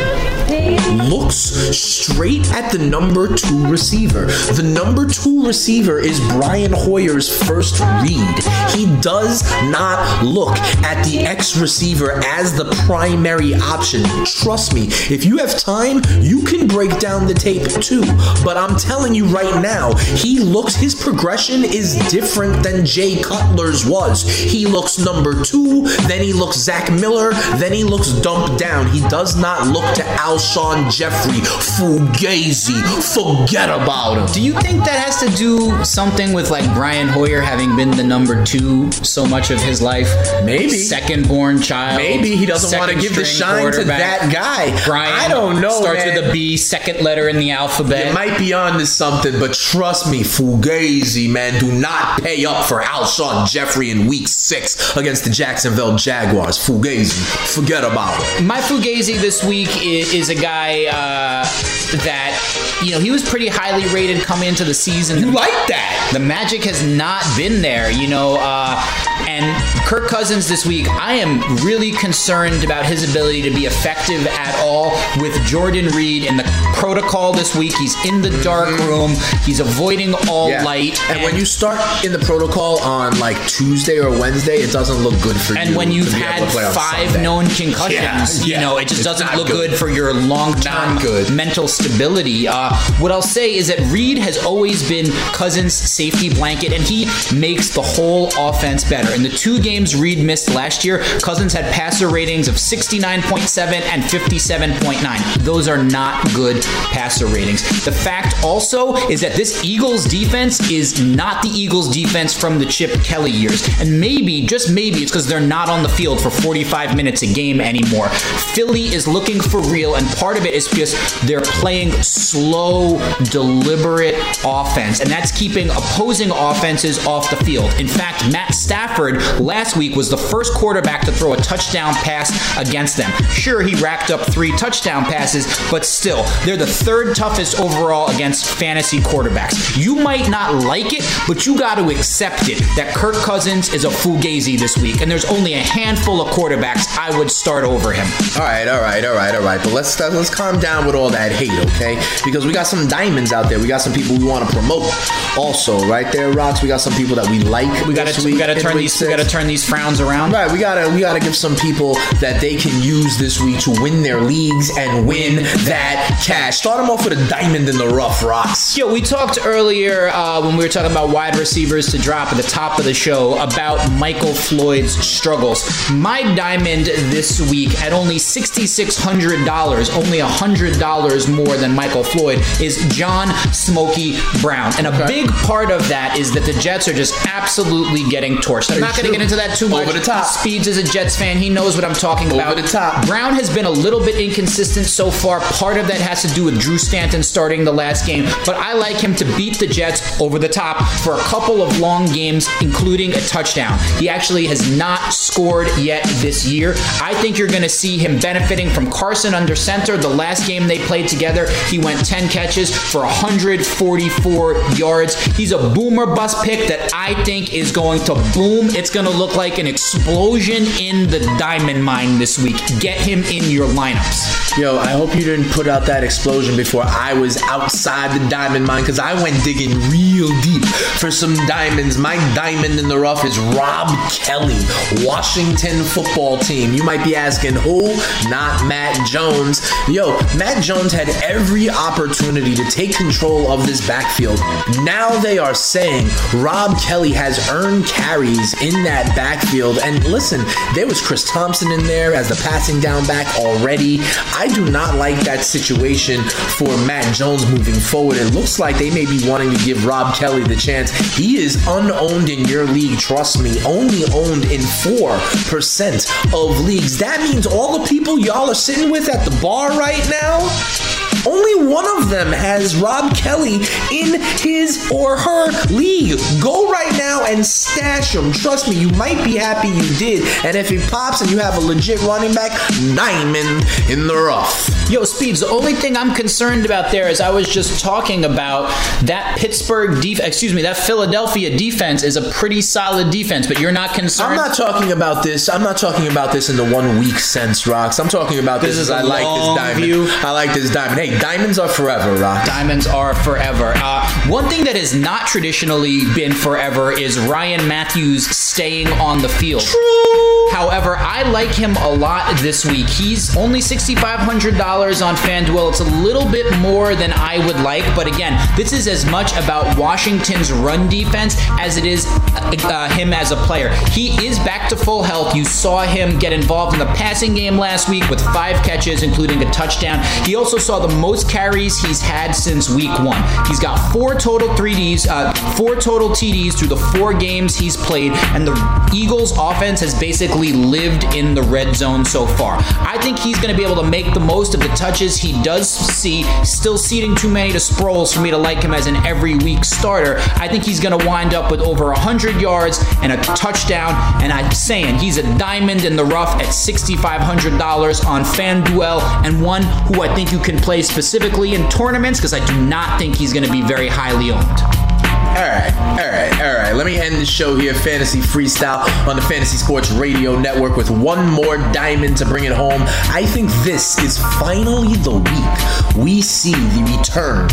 looks straight at the number two receiver. The number two receiver is Brian Hoyer's first read. He does not look at the X receiver as the primary option. Trust me, if you have time, you can break down the tape too. But I'm telling you right now, he looks his progression is different than Jay Cutler's was. He looks number two, then he looks Zach Miller, then he looks dumped down. He does not look to Alshon Jeffery, Fugazi. Forget about him. Do you think that has to do something with like Brian Hoyer having been the number two so much of his life? Maybe. Second born child. Maybe he doesn't want to give the shine to that guy. Brian I don't know. Starts man. with a B, second letter in the alphabet. It might be on to something, but trust me, Fugazi, man, do not pay up for Alshon Jeffery in week six against the Jacksonville Jaguars. Fugazi, forget about it. My Fugazi this week is, is a guy uh, that, you know, he was pretty highly rated coming into the season. You like that? The magic has not been there, you know. Uh, and Kirk Cousins this week, I am really concerned about his ability to be effective at all with Jordan Reed in the protocol this week. He's in the dark room, he's avoiding all Yeah. light. And, when you start in the protocol on like Tuesday or Wednesday, it doesn't look good for you. and when you've had to play on five known concussions, Yeah, you yeah. know, it just It's doesn't look good. good. for your long-term good. mental stability. Uh, what I'll say is that Reed has always been Cousins' safety blanket, and he makes the whole offense better. In the two games Reed missed last year, Cousins had passer ratings of 69.7 and 57.9. Those are not good passer ratings. The fact also is that this Eagles defense is not the Eagles defense from the Chip Kelly years. And maybe, just maybe, it's because they're not on the field for 45 minutes a game anymore. Philly is looking for real, and part of it is because they're playing slow, deliberate offense, and that's keeping opposing offenses off the field. In fact, Matt Stafford last week was the first quarterback to throw a touchdown pass against them. Sure, he racked up three touchdown passes, but still, they're the third toughest overall against fantasy quarterbacks. You might not like it, but you got to accept it that Kirk Cousins is a fugazi this week, and there's only a handful of quarterbacks I would start over him. All right, all right, all right, all right. But let's let's calm down with all that hate, okay? Because we got some diamonds out there. We got some people we want to promote. Also, right there, rocks. We got some people that we like. We got to we got to turn these we got to turn these frowns around. Right, we gotta we gotta give some people that they can use this week to win their leagues and win that cash. Start them off with a diamond in the rough, rocks. Yo, we talked earlier uh, when we were talking about wide receivers to drop at the top of the show about Michael Floyd's struggles. My diamond this week at only $6,600, only $100 more than Michael Floyd, is John Smokey Brown. And a big part of that is that the Jets are just absolutely getting torched. I'm not going to get into that too much. Over the top. Speeds is a Jets fan. He knows what I'm talking Over about. Over the top. Brown has been a little bit inconsistent so far. Part of that has to do with Drew Stanton starting the last game, but I like him to beat the Jets over the top for a couple of long games, including a touchdown. He actually has not scored yet this year. I think you're going to see him benefiting from Carson under center. The last game they played together, he went 10 catches for 144 yards. He's a boomer bust pick that I think is going to boom. It's going to look like an explosion in the diamond mine this week. Get him in your lineups. Yo, I hope you didn't put out that explosion before I was outside the diamond mine because I went digging real deep for some diamonds. My diamond in the rough is Rob Kelley, Washington football team. You might be asking who? Not Matt Jones. Yo, Matt Jones had every opportunity to take control of this backfield. Now they are saying Rob Kelley has earned carries in that backfield. And listen, there was Chris Thompson in there as the passing down back already. I do not like that situation for Matt Jones moving forward. It looks like they may be wanting to give Rob Kelley the chance. He is unowned in your league, trust me, only owned in 4% of leagues. That means all the people y'all are sitting with at the bar right now. Only one of them has Rob Kelley in his or her league. Go right now and stash him. Trust me, you might be happy you did. And if he pops and you have a legit running back, diamond in the rough. Yo, Speeds, the only thing I'm concerned about there is I was just talking about that Pittsburgh def- excuse me, that Philadelphia defense is a pretty solid defense, but you're not concerned. I'm not talking about this. I'm not talking about this in the one week sense, Rocks. I'm talking about this, This is as I a like long this diamond. view. I like this diamond. Hey, diamonds are forever, Rock. Diamonds are forever. Uh, one thing that has not traditionally been forever is Ryan Mathews staying on the field. However, I like him a lot this week. He's only $6,500 on FanDuel. It's a little bit more than I would like, but again, this is as much about Washington's run defense as it is uh, him as a player. He is back to full health. You saw him get involved in the passing game last week with five catches, including a touchdown. He also saw the most carries he's had since week one. He's got four total 3Ds, uh, four total TDs through the four games he's played, and the Eagles' offense has basically lived in the red zone so far. I think he's going to be able to make the most of the touches he does see, still ceding too many to Sproles for me to like him as an every week starter. I think he's going to wind up with over 100 yards and a touchdown, and I'm saying he's a diamond in the rough at $6,500 on FanDuel and one who I think you can play specifically in tournaments because I do not think he's going to be very highly owned. All right, all right, all right. Let me end the show here, Fantasy Freestyle, on the Fantasy Sports Radio Network with one more diamond to bring it home. I think this is finally the week we see the return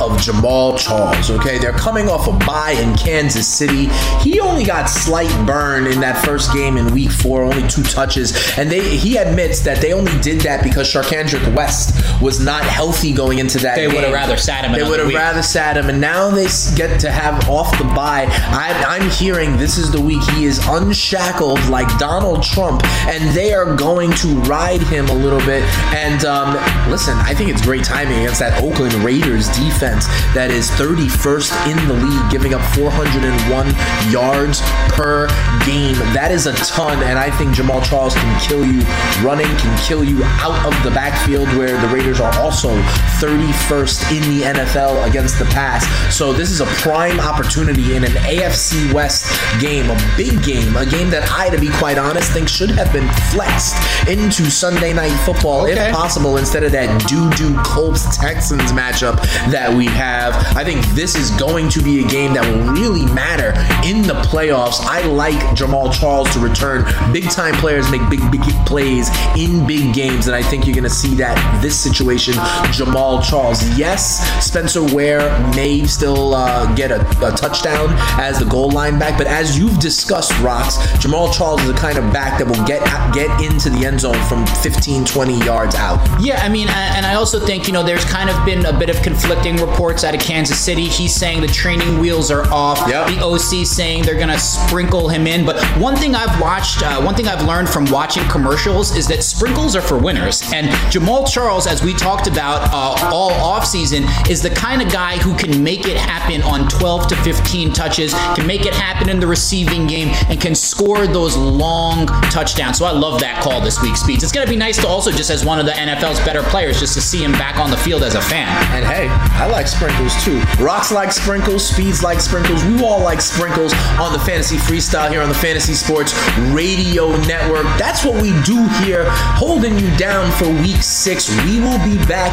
of Jamaal Charles. Okay, they're coming off a bye in Kansas City. He only got slight burn in that first game in Week Four, only two touches, and they he admits that they only did that because Charcandrick West was not healthy going into that. They would have rather sat him. They would have rather sat him, and now they get to have off the bye. I'm, I'm hearing this is the week he is unshackled like Donald Trump, and they are going to ride him a little bit. And um, listen, I think it's great timing against that Oakland Raiders defense that is 31st in the league, giving up 401 yards per game. That is a ton, and I think Jamaal Charles can kill you running, can kill you out of the backfield, where the Raiders are also 31st in the NFL against the pass. So this is a prime opportunity in an AFC West game, a big game, a game that I, to be quite honest, think should have been flexed into Sunday night football Okay. if possible instead of that doo doo Colts Texans matchup that we have. I think this is going to be a game that will really matter in the playoffs. I like Jamaal Charles to return. Big time players make big, big plays in big games, and I think you're going to see that this situation, Jamaal Charles. Yes, Spencer Ware may still uh, get a, a touchdown as the goal line back, but as you've discussed, Rocks, Jamaal Charles is the kind of back that will get get into the end zone from 15, 20 yards out. Yeah, I mean, and I also think, you know, there's kind of been a bit of conflicting reports out of Kansas City. He's saying the training wheels are off. Yep. The OC saying they're going to sprinkle him in. But one thing I've watched, uh, one thing I've learned from watching commercials is that sprinkles are for winners. And Jamaal Charles, as we talked about uh, all offseason, is the kind of guy who can make it happen on 12 to 15 touches, can make it happen in the receiving game, and can score those long touchdowns. So I love that call this week, Speeds. It's going to be nice to also, just as one of the NFL's better players, just to see him back on the field as a fan. And hey, I like sprinkles too. Rocks like sprinkles, speeds like sprinkles. We all like sprinkles on the fantasy freestyle here on the Fantasy Sports Radio Network. That's what we do here, holding you down for week six. We will be back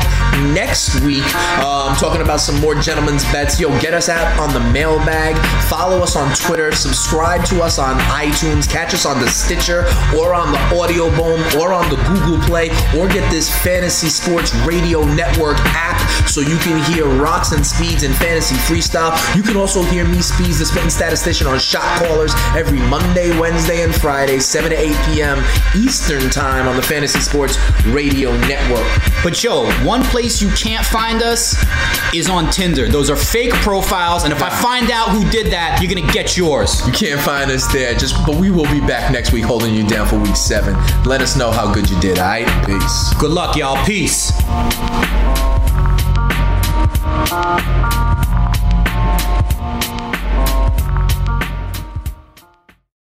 next week. Uh, I'm talking about some more gentlemen's bets. Yo, get us out on the mailbag. Follow us on Twitter. Subscribe to us on iTunes. Catch us on the Stitcher or on the Audio Boom or on the Google Play or get this Fantasy Sports Radio Network app so you can hear Rocks and Speeds and Fantasy Freestyle. You can also hear me, Speeds, the Spitting Statistician, on Shot Callers every Monday, Wednesday, and Friday, 7 to 8 p.m. Eastern Time on the Fantasy Sports Radio Network. But yo, one place you can't find us is on Tinder. Those are fake profiles, and if I find out who did that, you're gonna get yours. You can't find us there, just but we will be back next week holding you down for week seven. Let us know how good you did, alright? Peace. Good luck, y'all. Peace.